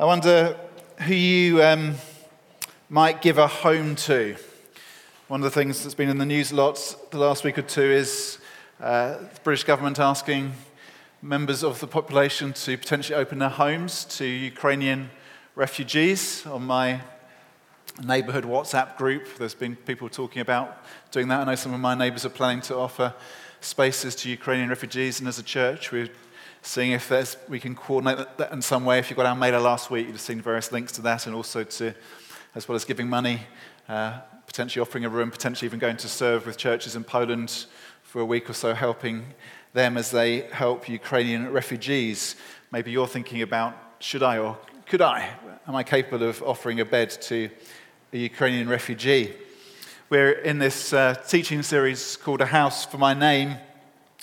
I wonder who you um, might give a home to. One of the things that's been in the news a lot the last week or two is uh, the British government asking members of the population to potentially open their homes to Ukrainian refugees. On my neighbourhood WhatsApp group, there's been people talking about doing that. I know some of my neighbours are planning to offer spaces to Ukrainian refugees, and as a church, we're seeing if we can coordinate that in some way. If you got our mailer last week, you've seen various links to that, and also to, as well as giving money, uh, potentially offering a room, potentially even going to serve with churches in Poland for a week or so, helping them as they help Ukrainian refugees. Maybe you're thinking about should I or could I? Am I capable of offering a bed to a Ukrainian refugee? We're in this uh, teaching series called A House for My Name,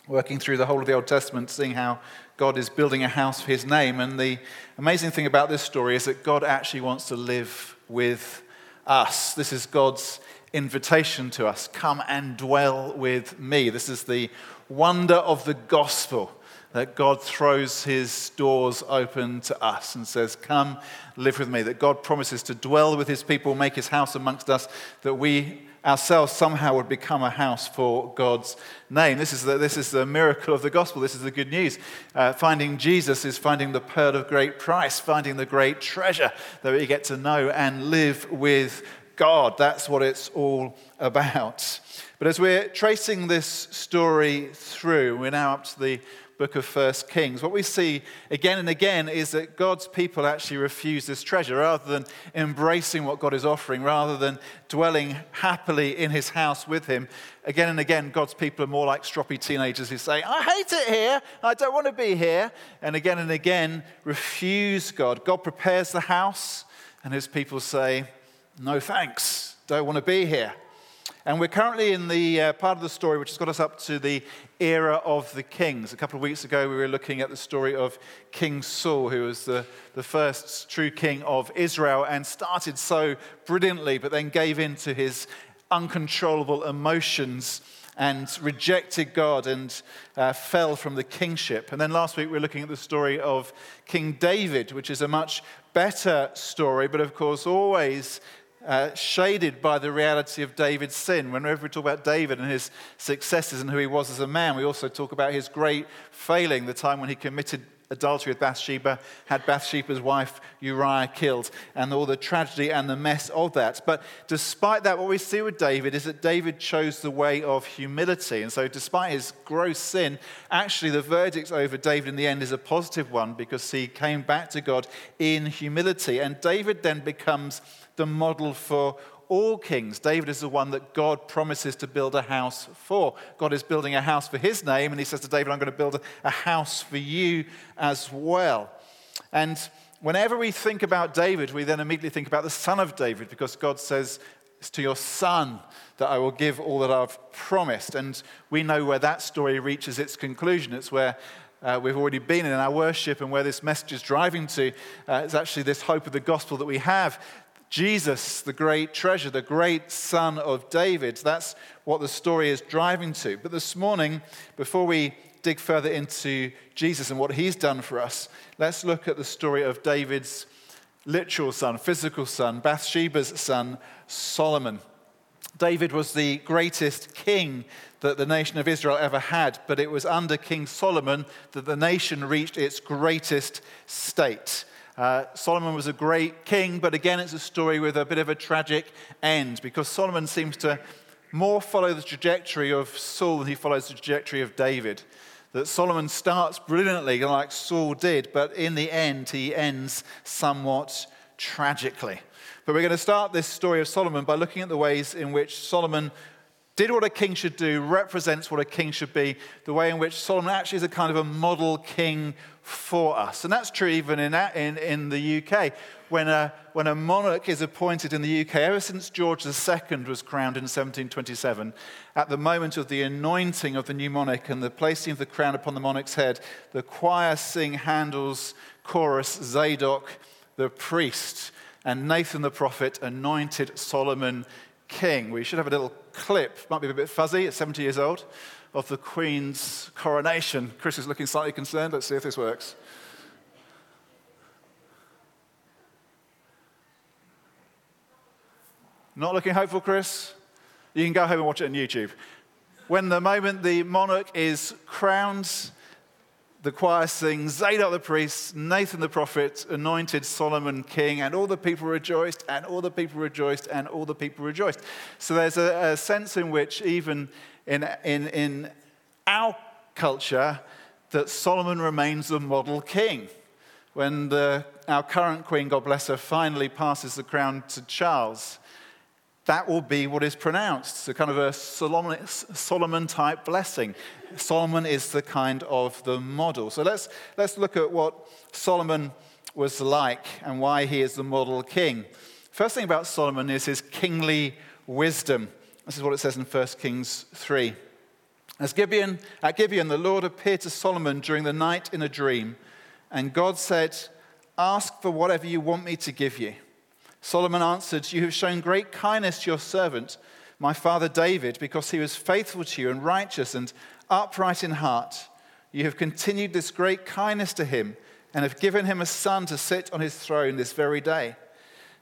working through the whole of the Old Testament, seeing how God is building a house for his name. And the amazing thing about this story is that God actually wants to live with us. This is God's invitation to us come and dwell with me. This is the wonder of the gospel that God throws his doors open to us and says, Come, live with me. That God promises to dwell with his people, make his house amongst us, that we ourselves somehow would become a house for God's name. This is the, this is the miracle of the gospel. This is the good news. Uh, finding Jesus is finding the pearl of great price, finding the great treasure that we get to know and live with God. That's what it's all about. But as we're tracing this story through, we're now up to the book of First Kings, what we see again and again is that God's people actually refuse this treasure rather than embracing what God is offering, rather than dwelling happily in his house with him. Again and again, God's people are more like stroppy teenagers who say, I hate it here, I don't want to be here. And again and again, refuse God. God prepares the house, and his people say, No thanks, don't want to be here. And we're currently in the uh, part of the story which has got us up to the era of the kings. A couple of weeks ago, we were looking at the story of King Saul, who was the, the first true king of Israel and started so brilliantly, but then gave in to his uncontrollable emotions and rejected God and uh, fell from the kingship. And then last week, we were looking at the story of King David, which is a much better story, but of course, always uh, shaded by the reality of David's sin. Whenever we talk about David and his successes and who he was as a man, we also talk about his great failing, the time when he committed adultery with Bathsheba, had Bathsheba's wife Uriah killed, and all the tragedy and the mess of that. But despite that, what we see with David is that David chose the way of humility. And so, despite his gross sin, actually the verdict over David in the end is a positive one because he came back to God in humility. And David then becomes the model for all kings. David is the one that God promises to build a house for. God is building a house for his name, and he says to David, I'm going to build a house for you as well. And whenever we think about David, we then immediately think about the son of David, because God says, It's to your son that I will give all that I've promised. And we know where that story reaches its conclusion. It's where uh, we've already been in our worship and where this message is driving to uh, is actually this hope of the gospel that we have Jesus, the great treasure, the great son of David. That's what the story is driving to. But this morning, before we dig further into Jesus and what he's done for us, let's look at the story of David's literal son, physical son, Bathsheba's son, Solomon. David was the greatest king that the nation of Israel ever had, but it was under King Solomon that the nation reached its greatest state. Uh, Solomon was a great king, but again, it's a story with a bit of a tragic end because Solomon seems to more follow the trajectory of Saul than he follows the trajectory of David. That Solomon starts brilliantly, like Saul did, but in the end, he ends somewhat tragically. But we're going to start this story of Solomon by looking at the ways in which Solomon did what a king should do, represents what a king should be, the way in which Solomon actually is a kind of a model king for us. And that's true even in, in, in the UK. When a, when a monarch is appointed in the UK, ever since George II was crowned in 1727, at the moment of the anointing of the new monarch and the placing of the crown upon the monarch's head, the choir sing Handel's chorus, Zadok the priest, and Nathan the prophet anointed Solomon king. We should have a little clip, might be a bit fuzzy, it's 70 years old, of the Queen's coronation. Chris is looking slightly concerned. Let's see if this works. Not looking hopeful, Chris? You can go home and watch it on YouTube. When the moment the monarch is crowned, the choir sings, Zadok the priest, Nathan the prophet, anointed Solomon king, and all the people rejoiced, and all the people rejoiced, and all the people rejoiced. So there's a, a sense in which, even in, in, in our culture, that Solomon remains the model king. When the, our current queen, God bless her, finally passes the crown to Charles, that will be what is pronounced. So, kind of a Solomon type blessing. Solomon is the kind of the model. So, let's, let's look at what Solomon was like and why he is the model king. First thing about Solomon is his kingly wisdom. This is what it says in 1 Kings 3. As Gibeon, at Gibeon, the Lord appeared to Solomon during the night in a dream, and God said, Ask for whatever you want me to give you. Solomon answered, You have shown great kindness to your servant, my father David, because he was faithful to you and righteous and upright in heart. You have continued this great kindness to him and have given him a son to sit on his throne this very day.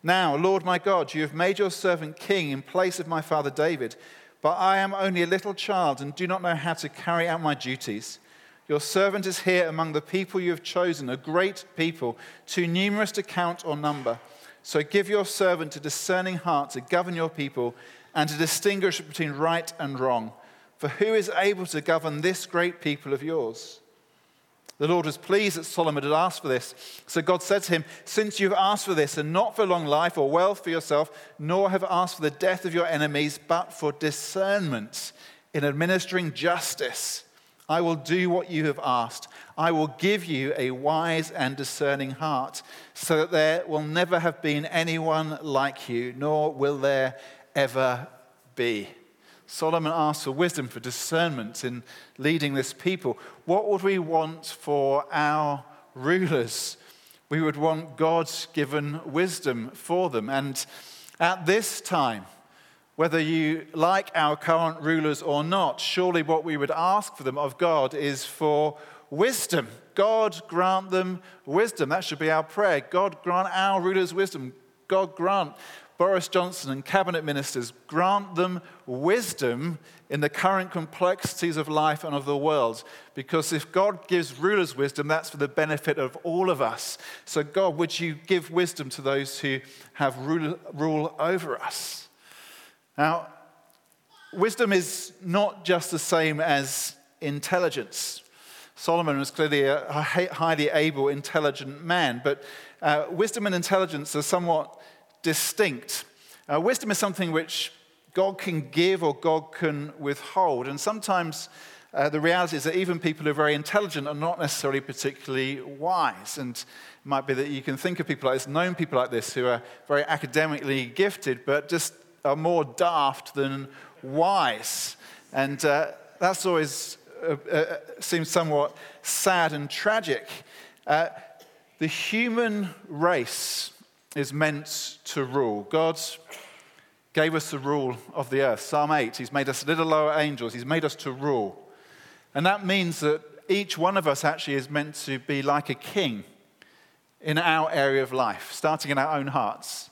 Now, Lord my God, you have made your servant king in place of my father David, but I am only a little child and do not know how to carry out my duties. Your servant is here among the people you have chosen, a great people, too numerous to count or number. So give your servant a discerning heart to govern your people and to distinguish between right and wrong. For who is able to govern this great people of yours? The Lord was pleased that Solomon had asked for this. So God said to him, Since you've asked for this, and not for long life or wealth for yourself, nor have asked for the death of your enemies, but for discernment in administering justice, I will do what you have asked. I will give you a wise and discerning heart, so that there will never have been anyone like you, nor will there ever be. Solomon asks for wisdom, for discernment in leading this people. What would we want for our rulers? We would want God's given wisdom for them. And at this time, whether you like our current rulers or not, surely what we would ask for them of God is for wisdom. God grant them wisdom. That should be our prayer. God grant our rulers wisdom. God grant Boris Johnson and cabinet ministers, grant them wisdom in the current complexities of life and of the world. Because if God gives rulers wisdom, that's for the benefit of all of us. So, God, would you give wisdom to those who have rule, rule over us? Now, wisdom is not just the same as intelligence. Solomon was clearly a highly able, intelligent man, but uh, wisdom and intelligence are somewhat distinct. Uh, wisdom is something which God can give or God can withhold, and sometimes uh, the reality is that even people who are very intelligent are not necessarily particularly wise. And it might be that you can think of people like this, known people like this, who are very academically gifted, but just are more daft than wise. And uh, that's always uh, seems somewhat sad and tragic. Uh, the human race is meant to rule. God gave us the rule of the earth. Psalm 8, He's made us little lower angels, He's made us to rule. And that means that each one of us actually is meant to be like a king in our area of life, starting in our own hearts.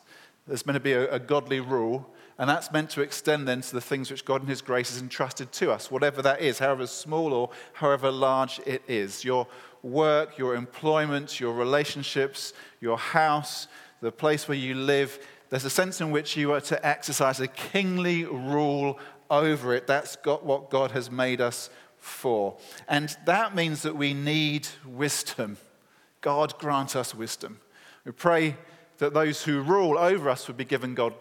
There's meant to be a, a godly rule and that's meant to extend then to the things which God in His grace has entrusted to us, whatever that is, however small or however large it is. Your work, your employment, your relationships, your house, the place where you live. There's a sense in which you are to exercise a kingly rule over it. That's got what God has made us for. And that means that we need wisdom. God grant us wisdom. We pray that those who rule over us would be given God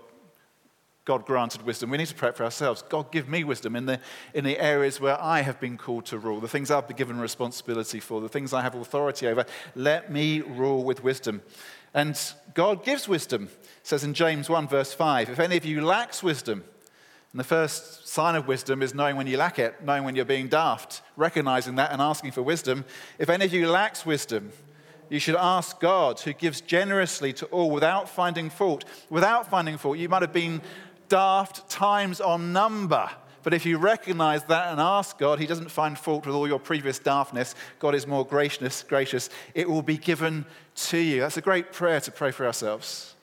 God granted wisdom. We need to pray for ourselves. God, give me wisdom in the, in the areas where I have been called to rule, the things I've been given responsibility for, the things I have authority over. Let me rule with wisdom. And God gives wisdom. It says in James 1, verse 5 If any of you lacks wisdom, and the first sign of wisdom is knowing when you lack it, knowing when you're being daft, recognizing that and asking for wisdom. If any of you lacks wisdom, you should ask God, who gives generously to all without finding fault. Without finding fault, you might have been daft times on number. But if you recognize that and ask God, He doesn't find fault with all your previous daftness. God is more gracious, gracious. It will be given to you. That's a great prayer to pray for ourselves.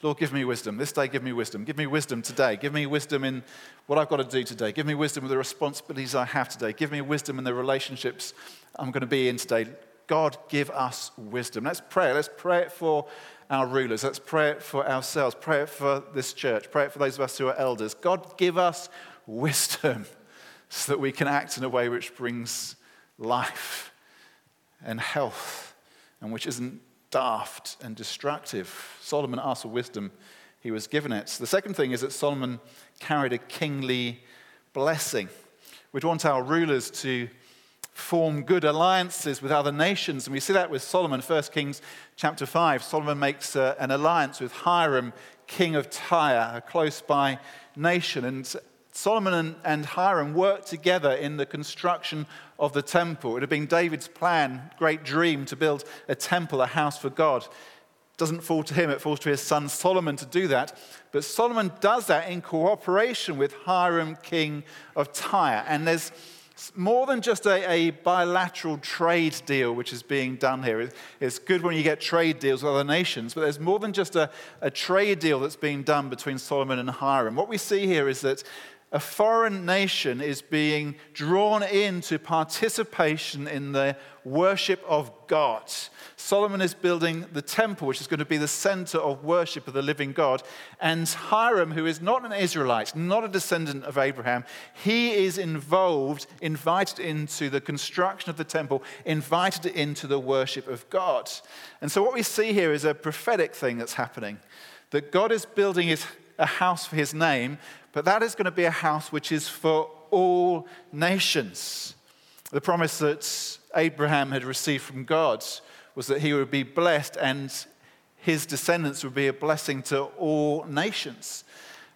Lord, give me wisdom. This day, give me wisdom. Give me wisdom today. Give me wisdom in what I've got to do today. Give me wisdom with the responsibilities I have today. Give me wisdom in the relationships I'm going to be in today. God, give us wisdom. Let's pray. Let's pray it for our rulers. Let's pray it for ourselves. Pray it for this church. Pray it for those of us who are elders. God, give us wisdom so that we can act in a way which brings life and health and which isn't daft and destructive. Solomon asked for wisdom, he was given it. The second thing is that Solomon carried a kingly blessing. We'd want our rulers to form good alliances with other nations. And we see that with Solomon, 1 Kings chapter 5. Solomon makes uh, an alliance with Hiram, king of Tyre, a close by nation. And Solomon and, and Hiram worked together in the construction of the temple. It had been David's plan, great dream, to build a temple, a house for God. Doesn't fall to him, it falls to his son Solomon to do that. But Solomon does that in cooperation with Hiram, king of Tyre. And there's more than just a, a, bilateral trade deal which is being done here. It's good when you get trade deals with other nations, but there's more than just a, a trade deal that's being done between Solomon and Hiram. What we see here is that a foreign nation is being drawn into participation in the worship of God. Solomon is building the temple, which is going to be the center of worship of the living God. And Hiram, who is not an Israelite, not a descendant of Abraham, he is involved, invited into the construction of the temple, invited into the worship of God. And so, what we see here is a prophetic thing that's happening that God is building his, a house for his name, but that is going to be a house which is for all nations. The promise that Abraham had received from God was that he would be blessed and his descendants would be a blessing to all nations.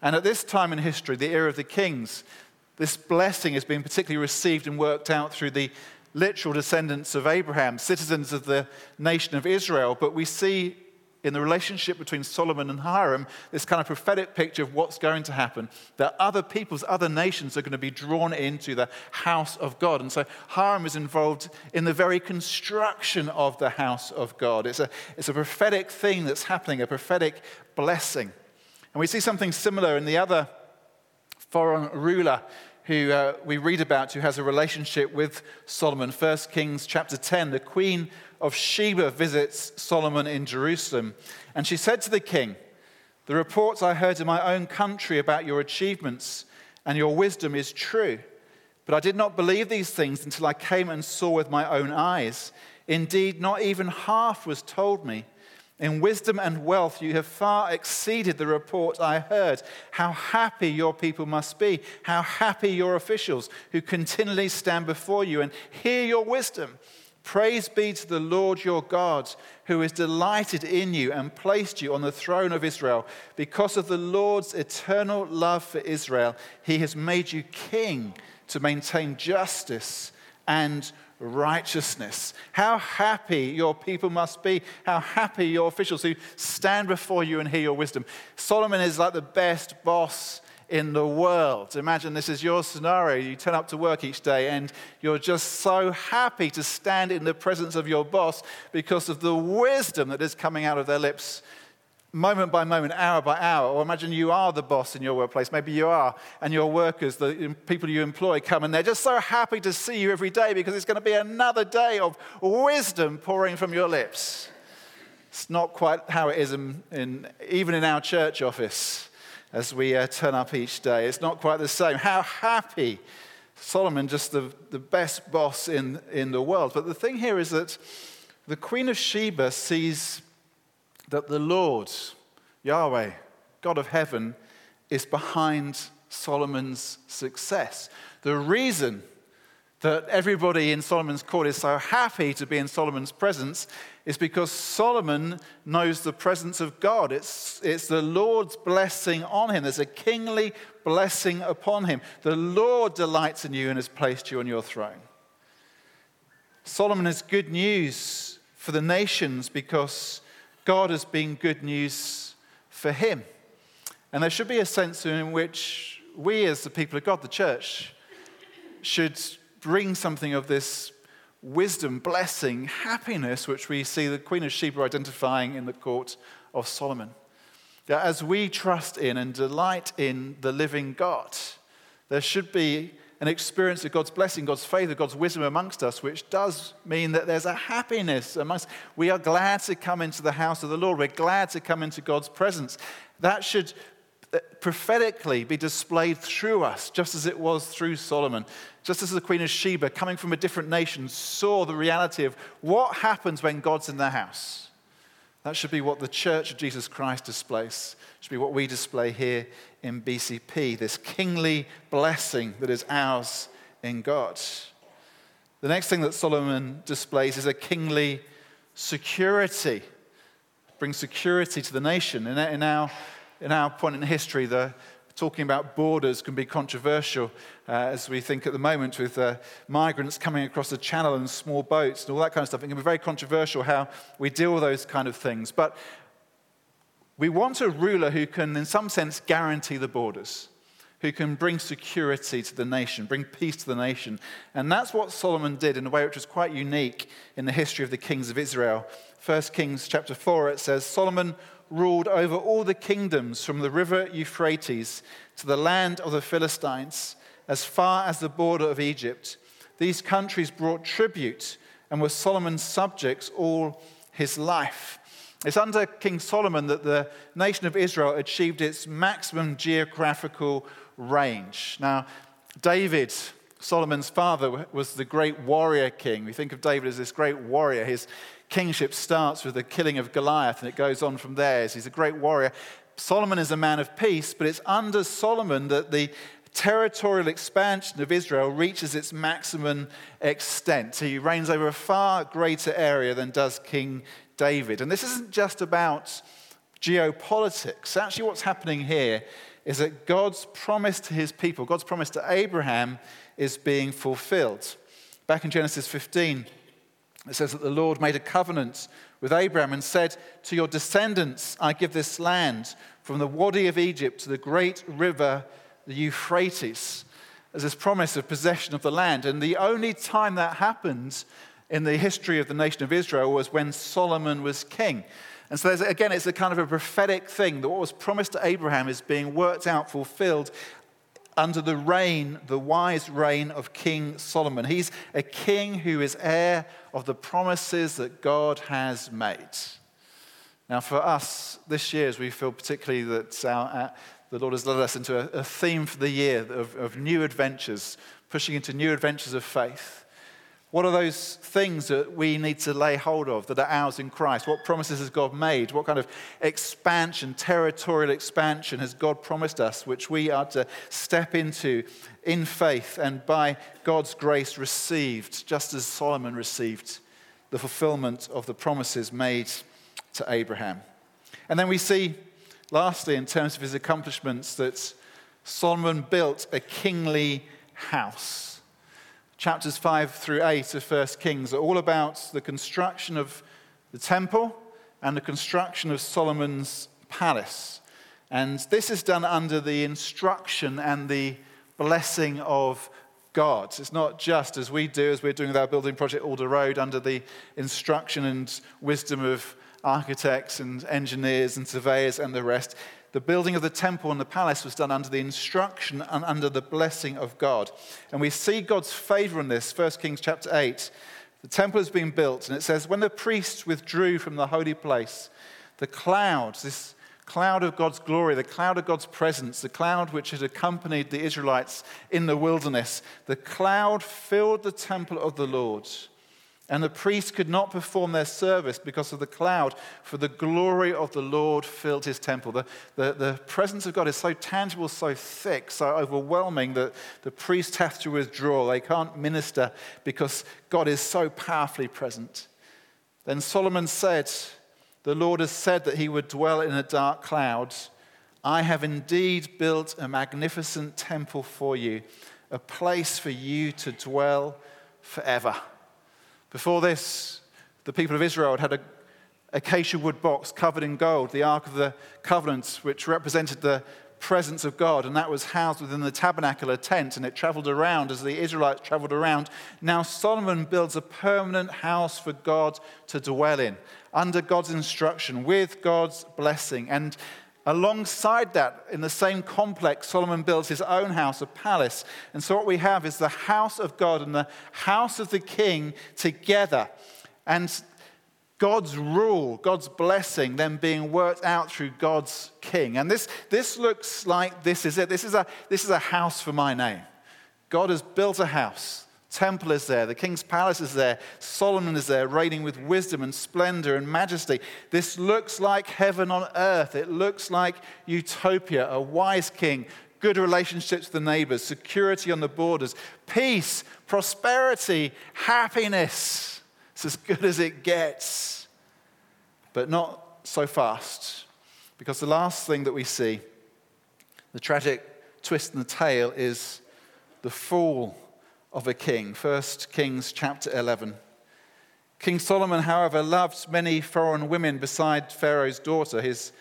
And at this time in history, the era of the kings, this blessing has been particularly received and worked out through the literal descendants of Abraham, citizens of the nation of Israel. But we see in the relationship between Solomon and Hiram, this kind of prophetic picture of what's going to happen, that other peoples, other nations are going to be drawn into the house of God. And so Hiram is involved in the very construction of the house of God. It's a, it's a prophetic thing that's happening, a prophetic blessing. And we see something similar in the other foreign ruler who uh, we read about who has a relationship with Solomon. 1 Kings chapter 10, the queen of Sheba visits Solomon in Jerusalem. And she said to the king, The reports I heard in my own country about your achievements and your wisdom is true. But I did not believe these things until I came and saw with my own eyes. Indeed, not even half was told me. In wisdom and wealth, you have far exceeded the report I heard. How happy your people must be. How happy your officials who continually stand before you and hear your wisdom. Praise be to the Lord your God, who is delighted in you and placed you on the throne of Israel. Because of the Lord's eternal love for Israel, he has made you king to maintain justice and righteousness. How happy your people must be. How happy your officials who stand before you and hear your wisdom. Solomon is like the best boss in the world. Imagine this is your scenario. You turn up to work each day and you're just so happy to stand in the presence of your boss because of the wisdom that is coming out of their lips moment by moment, hour by hour. Or imagine you are the boss in your workplace. Maybe you are, and your workers, the people you employ, come and they're just so happy to see you every day because it's going to be another day of wisdom pouring from your lips. It's not quite how it is in, in even in our church office as we uh, turn up each day. It's not quite the same. How happy! Solomon, just the, the best boss in, in the world. But the thing here is that the Queen of Sheba sees that the Lord, Yahweh, God of heaven, is behind Solomon's success. The reason that everybody in Solomon's court is so happy to be in Solomon's presence is because Solomon knows the presence of God. It's, it's the Lord's blessing on him. There's a kingly blessing upon him. The Lord delights in you and has placed you on your throne. Solomon has good news for the nations because God has been good news for him. And there should be a sense in which we, as the people of God, the church, should bring something of this wisdom, blessing, happiness, which we see the Queen of Sheba identifying in the court of Solomon. That as we trust in and delight in the living God, there should be an experience of God's blessing, God's favor, God's wisdom amongst us, which does mean that there's a happiness amongst We are glad to come into the house of the Lord. We're glad to come into God's presence. That should prophetically be displayed through us, just as it was through Solomon. Just as the Queen of Sheba, coming from a different nation, saw the reality of what happens when God's in the house. That should be what the church of Jesus Christ displays. It should be what we display here in BCP, this kingly blessing that is ours in God. The next thing that Solomon displays is a kingly security. brings security to the nation. In our, in our point in history, the, talking about borders can be controversial, uh, as we think at the moment with uh, migrants coming across the channel in small boats and all that kind of stuff. It can be very controversial how we deal with those kind of things. But we want a ruler who can, in some sense, guarantee the borders, who can bring security to the nation, bring peace to the nation. And that's what Solomon did in a way which was quite unique in the history of the kings of Israel. 1 Kings chapter 4, it says, Solomon ruled over all the kingdoms from the river Euphrates to the land of the Philistines, as far as the border of Egypt. These countries brought tribute and were Solomon's subjects all his life. It's under King Solomon that the nation of Israel achieved its maximum geographical range. Now, David, Solomon's father, was the great warrior king. We think of David as this great warrior. His kingship starts with the killing of Goliath and it goes on from there. He's a great warrior. Solomon is a man of peace, but it's under Solomon that the territorial expansion of Israel reaches its maximum extent. He reigns over a far greater area than does King David. And this isn't just about geopolitics. Actually, what's happening here is that God's promise to his people, God's promise to Abraham, is being fulfilled. Back in Genesis 15, it says that the Lord made a covenant with Abraham and said, To your descendants I give this land, from the Wadi of Egypt to the great river, the Euphrates. As this promise of possession of the land. And the only time that happened in the history of the nation of Israel was when Solomon was king. And so, again, it's a kind of a prophetic thing that what was promised to Abraham is being worked out, fulfilled under the reign, the wise reign of King Solomon. He's a king who is heir of the promises that God has made. Now, for us this year, as we feel particularly that our, uh, the Lord has led us into a, a theme for the year of, of new adventures, pushing into new adventures of faith. What are those things that we need to lay hold of that are ours in Christ? What promises has God made? What kind of expansion, territorial expansion has God promised us, which we are to step into in faith and by God's grace received, just as Solomon received the fulfillment of the promises made to Abraham? And then we see, lastly, in terms of his accomplishments, that Solomon built a kingly house chapters 5 through 8 of 1 Kings are all about the construction of the temple and the construction of Solomon's palace. And this is done under the instruction and the blessing of God. It's not just as we do, as we're doing with our building project Alder Road, under the instruction and wisdom of architects and engineers and surveyors and the rest the building of the temple and the palace was done under the instruction and under the blessing of God. And we see God's favor in this, 1 Kings chapter 8. The temple has been built, and it says, When the priests withdrew from the holy place, the cloud, this cloud of God's glory, the cloud of God's presence, the cloud which had accompanied the Israelites in the wilderness, the cloud filled the temple of the Lord. And the priests could not perform their service because of the cloud, for the glory of the Lord filled his temple. The, the, the, presence of God is so tangible, so thick, so overwhelming that the priests have to withdraw. They can't minister because God is so powerfully present. Then Solomon said, The Lord has said that he would dwell in a dark cloud. I have indeed built a magnificent temple for you, a place for you to dwell forever. Before this, the people of Israel had a acacia wood box covered in gold, the Ark of the Covenant, which represented the presence of God, and that was housed within the tabernacle, a tent, and it traveled around as the Israelites traveled around. Now Solomon builds a permanent house for God to dwell in, under God's instruction, with God's blessing. And Alongside that, in the same complex, Solomon builds his own house, a palace. And so, what we have is the house of God and the house of the king together. And God's rule, God's blessing, then being worked out through God's king. And this, this looks like this is it. This is, a, this is a house for my name. God has built a house. Temple is there, the king's palace is there, Solomon is there, reigning with wisdom and splendor and majesty. This looks like heaven on earth. It looks like utopia, a wise king, good relationships with the neighbors, security on the borders, peace, prosperity, happiness. It's as good as it gets, but not so fast. Because the last thing that we see, the tragic twist in the tale, is the fall of a king. 1 Kings chapter 11. King Solomon, however, loved many foreign women beside Pharaoh's daughter, his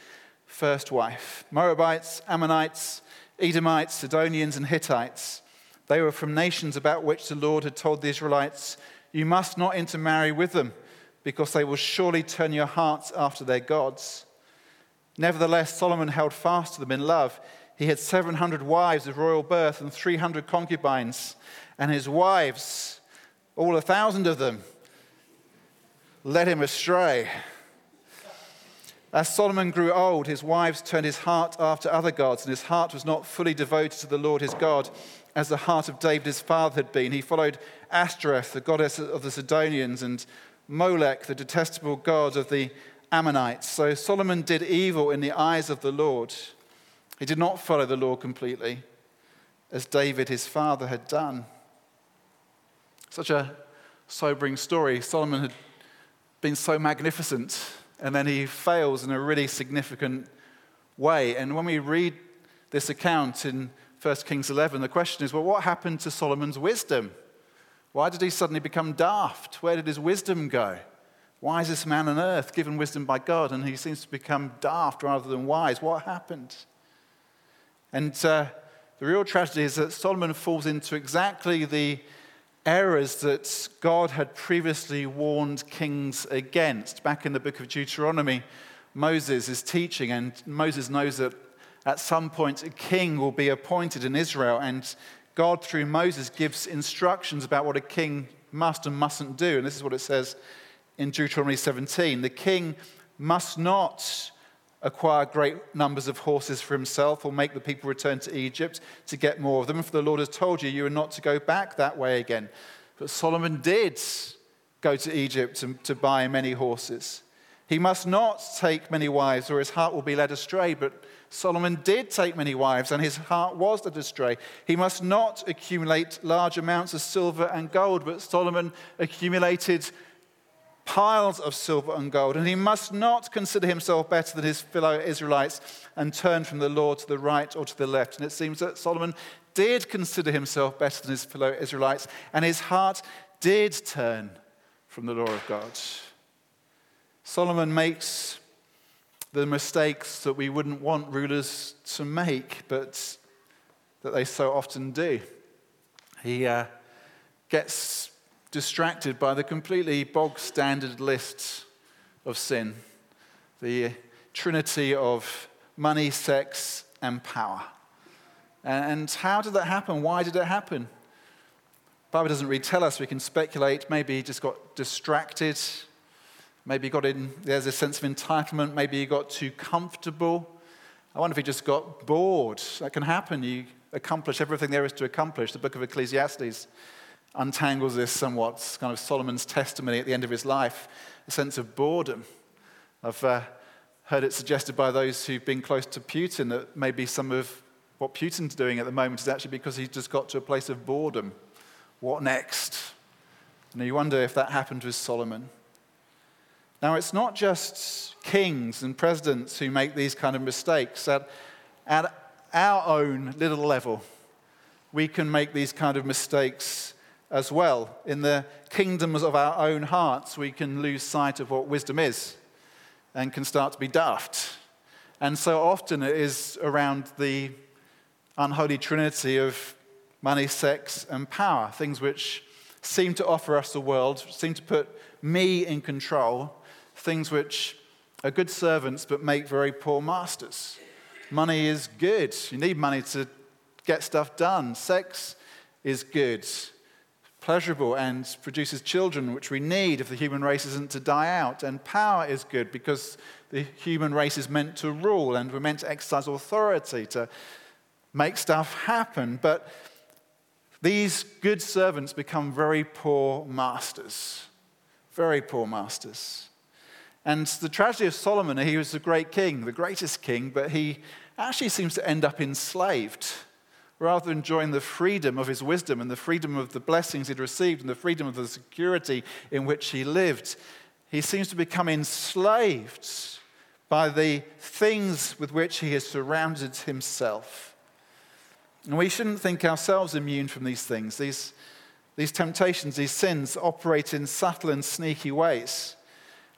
first wife Moabites, Ammonites, Edomites, Sidonians, and Hittites. They were from nations about which the Lord had told the Israelites you must not intermarry with them, because they will surely turn your hearts after their gods. Nevertheless, Solomon held fast to them in love. He had 700 wives of royal birth and 300 concubines, and his wives, all a thousand of them, led him astray. As Solomon grew old, his wives turned his heart after other gods, and his heart was not fully devoted to the Lord his God as the heart of David his father had been. He followed Ashtoreth, the goddess of the Sidonians, and Molech, the detestable god of the Ammonites. So Solomon did evil in the eyes of the Lord. He did not follow the law completely, as David his father had done. Such a sobering story. Solomon had been so magnificent, and then he fails in a really significant way. And when we read this account in 1 Kings 11, the question is well, what happened to Solomon's wisdom? Why did he suddenly become daft? Where did his wisdom go? Why is this man on earth given wisdom by God and he seems to become daft rather than wise? What happened? And uh, the real tragedy is that Solomon falls into exactly the errors that God had previously warned kings against. Back in the book of Deuteronomy, Moses is teaching, and Moses knows that at some point a king will be appointed in Israel, and God, through Moses, gives instructions about what a king must and mustn't do. And this is what it says in Deuteronomy 17 The king must not acquire great numbers of horses for himself or make the people return to Egypt to get more of them. For the Lord has told you, you are not to go back that way again. But Solomon did go to Egypt to, to buy many horses. He must not take many wives, or his heart will be led astray. But Solomon did take many wives, and his heart was led astray. He must not accumulate large amounts of silver and gold, but Solomon accumulated piles of silver and gold. And he must not consider himself better than his fellow Israelites and turn from the Lord to the right or to the left. And it seems that Solomon did consider himself better than his fellow Israelites, and his heart did turn from the law of God. Solomon makes the mistakes that we wouldn't want rulers to make, but that they so often do. He uh, gets distracted by the completely bog standard lists of sin the trinity of money, sex, and power. And how did that happen? Why did it happen? The Bible doesn't really tell us. We can speculate. Maybe he just got distracted Maybe he got in, there's a sense of entitlement. Maybe he got too comfortable. I wonder if he just got bored. That can happen. You accomplish everything there is to accomplish. The book of Ecclesiastes untangles this somewhat. Kind of Solomon's testimony at the end of his life, a sense of boredom. I've uh, heard it suggested by those who've been close to Putin that maybe some of what Putin's doing at the moment is actually because he's just got to a place of boredom. What next? And you wonder if that happened with Solomon. Now, it's not just kings and presidents who make these kind of mistakes. At, at our own little level, we can make these kind of mistakes as well. In the kingdoms of our own hearts, we can lose sight of what wisdom is and can start to be daft. And so often it is around the unholy trinity of money, sex, and power, things which seem to offer us the world, seem to put me in control, things which are good servants but make very poor masters. Money is good. You need money to get stuff done. Sex is good, pleasurable, and produces children, which we need if the human race isn't to die out. And power is good because the human race is meant to rule and we're meant to exercise authority to make stuff happen. But these good servants become very poor masters. Very poor masters. And the tragedy of Solomon, he was a great king, the greatest king, but he actually seems to end up enslaved rather than enjoying the freedom of his wisdom and the freedom of the blessings he'd received and the freedom of the security in which he lived. He seems to become enslaved by the things with which he has surrounded himself. And we shouldn't think ourselves immune from these things. These, these temptations, these sins operate in subtle and sneaky ways.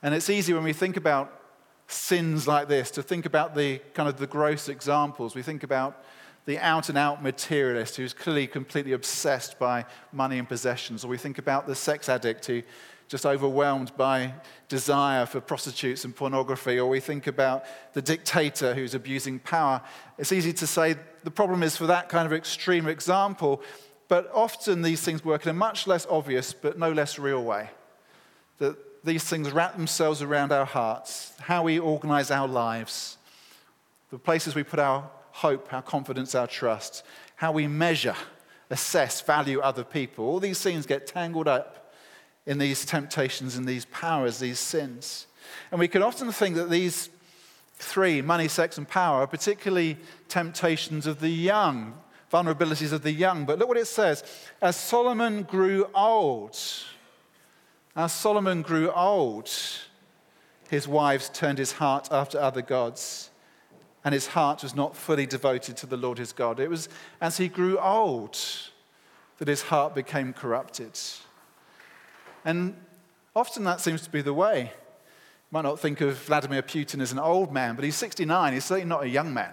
And it's easy when we think about sins like this to think about the kind of the gross examples. We think about the out and out materialist who's clearly completely obsessed by money and possessions, or we think about the sex addict who just overwhelmed by desire for prostitutes and pornography, or we think about the dictator who's abusing power. It's easy to say the problem is for that kind of extreme example, but often these things work in a much less obvious but no less real way. That these things wrap themselves around our hearts, how we organize our lives, the places we put our hope, our confidence, our trust, how we measure, assess, value other people. All these things get tangled up in these temptations and these powers, these sins. And we can often think that these three, money, sex, and power, are particularly temptations of the young, vulnerabilities of the young. But look what it says. As Solomon grew old, as Solomon grew old, his wives turned his heart after other gods and his heart was not fully devoted to the Lord his God. It was as he grew old that his heart became corrupted. And often that seems to be the way. You might not think of Vladimir Putin as an old man, but he's 69. He's certainly not a young man.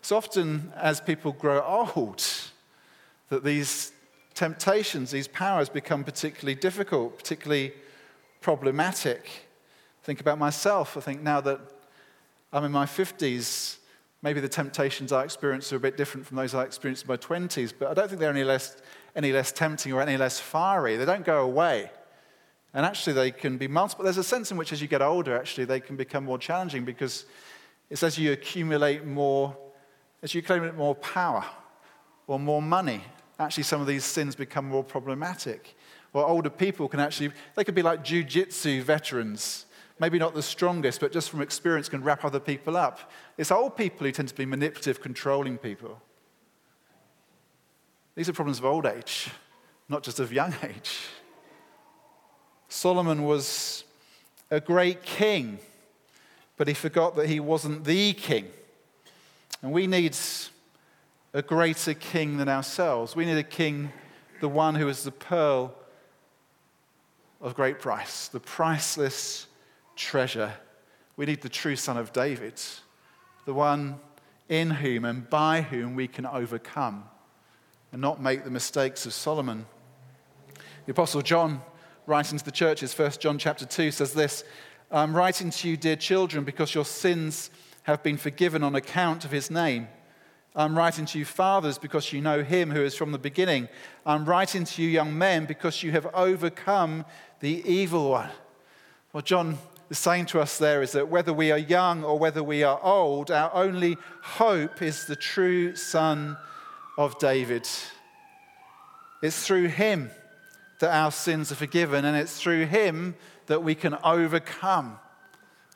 It's often, as people grow old, that these temptations, these powers become particularly difficult, particularly problematic. Think about myself. I think now that I'm in my 50s. Maybe the temptations I experience are a bit different from those I experienced in my 20s, but I don't think they're any less, any less tempting or any less fiery. They don't go away. And actually, they can be multiple. There's a sense in which, as you get older, actually, they can become more challenging because it's as you accumulate more, as you accumulate more power or more money, actually, some of these sins become more problematic. Or older people can actually, they could be like jujitsu veterans maybe not the strongest, but just from experience can wrap other people up. It's old people who tend to be manipulative, controlling people. These are problems of old age, not just of young age. Solomon was a great king, but he forgot that he wasn't the king. And we need a greater king than ourselves. We need a king, the one who is the pearl of great price, the priceless treasure. We need the true Son of David, the one in whom and by whom we can overcome and not make the mistakes of Solomon. The Apostle John, writing to the churches, 1 John chapter 2, says this I'm writing to you, dear children, because your sins have been forgiven on account of his name. I'm writing to you, fathers, because you know him who is from the beginning. I'm writing to you, young men, because you have overcome the evil one. Well, John is saying to us there is that whether we are young or whether we are old, our only hope is the true Son of David. It's through him that our sins are forgiven, and it's through him that we can overcome,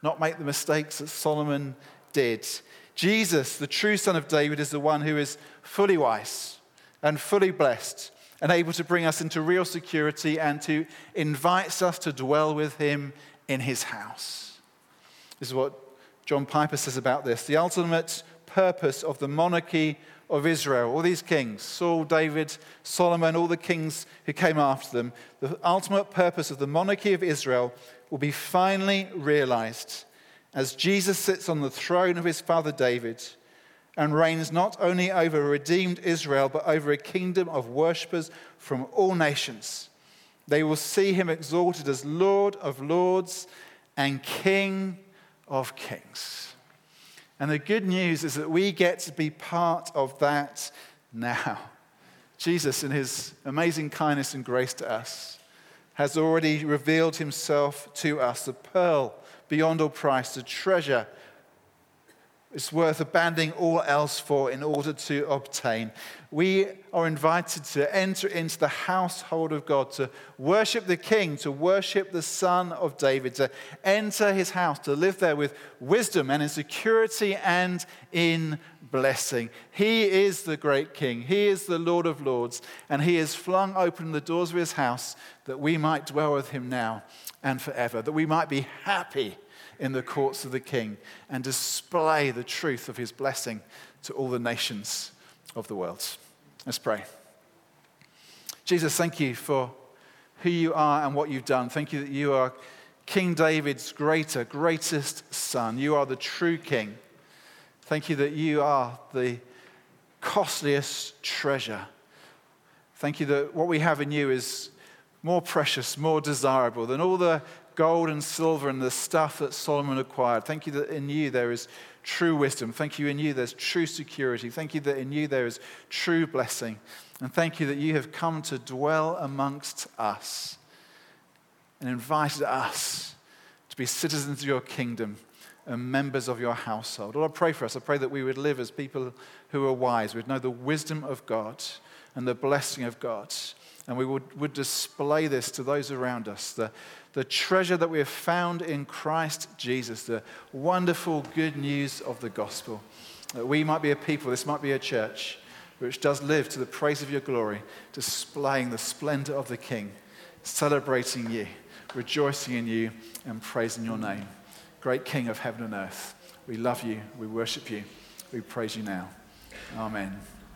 not make the mistakes that Solomon did. Jesus, the true Son of David, is the one who is fully wise and fully blessed and able to bring us into real security and to invites us to dwell with him in his house. This is what John Piper says about this. The ultimate purpose of the monarchy of Israel, all these kings, Saul, David, Solomon, all the kings who came after them, the ultimate purpose of the monarchy of Israel will be finally realized as Jesus sits on the throne of his father David and reigns not only over redeemed Israel, but over a kingdom of worshippers from all nations. They will see him exalted as Lord of lords and King of kings. And the good news is that we get to be part of that now. Jesus, in his amazing kindness and grace to us, has already revealed himself to us, the pearl beyond all price, the treasure it's worth abandoning all else for in order to obtain. We are invited to enter into the household of God, to worship the King, to worship the Son of David, to enter his house, to live there with wisdom and in security and in blessing. He is the great King, He is the Lord of Lords, and He has flung open the doors of His house that we might dwell with Him now and forever, that we might be happy in the courts of the king and display the truth of his blessing to all the nations of the world. Let's pray. Jesus, thank you for who you are and what you've done. Thank you that you are King David's greater, greatest son. You are the true king. Thank you that you are the costliest treasure. Thank you that what we have in you is more precious, more desirable than all the gold and silver and the stuff that Solomon acquired. Thank you that in you there is true wisdom. Thank you in you there's true security. Thank you that in you there is true blessing. And thank you that you have come to dwell amongst us and invited us to be citizens of your kingdom and members of your household. Lord, I pray for us. I pray that we would live as people who are wise. We'd know the wisdom of God and the blessing of God. And we would, would display this to those around us the, the treasure that we have found in Christ Jesus, the wonderful good news of the gospel. That we might be a people, this might be a church, which does live to the praise of your glory, displaying the splendor of the King, celebrating you, rejoicing in you, and praising your name. Great King of heaven and earth, we love you, we worship you, we praise you now. Amen.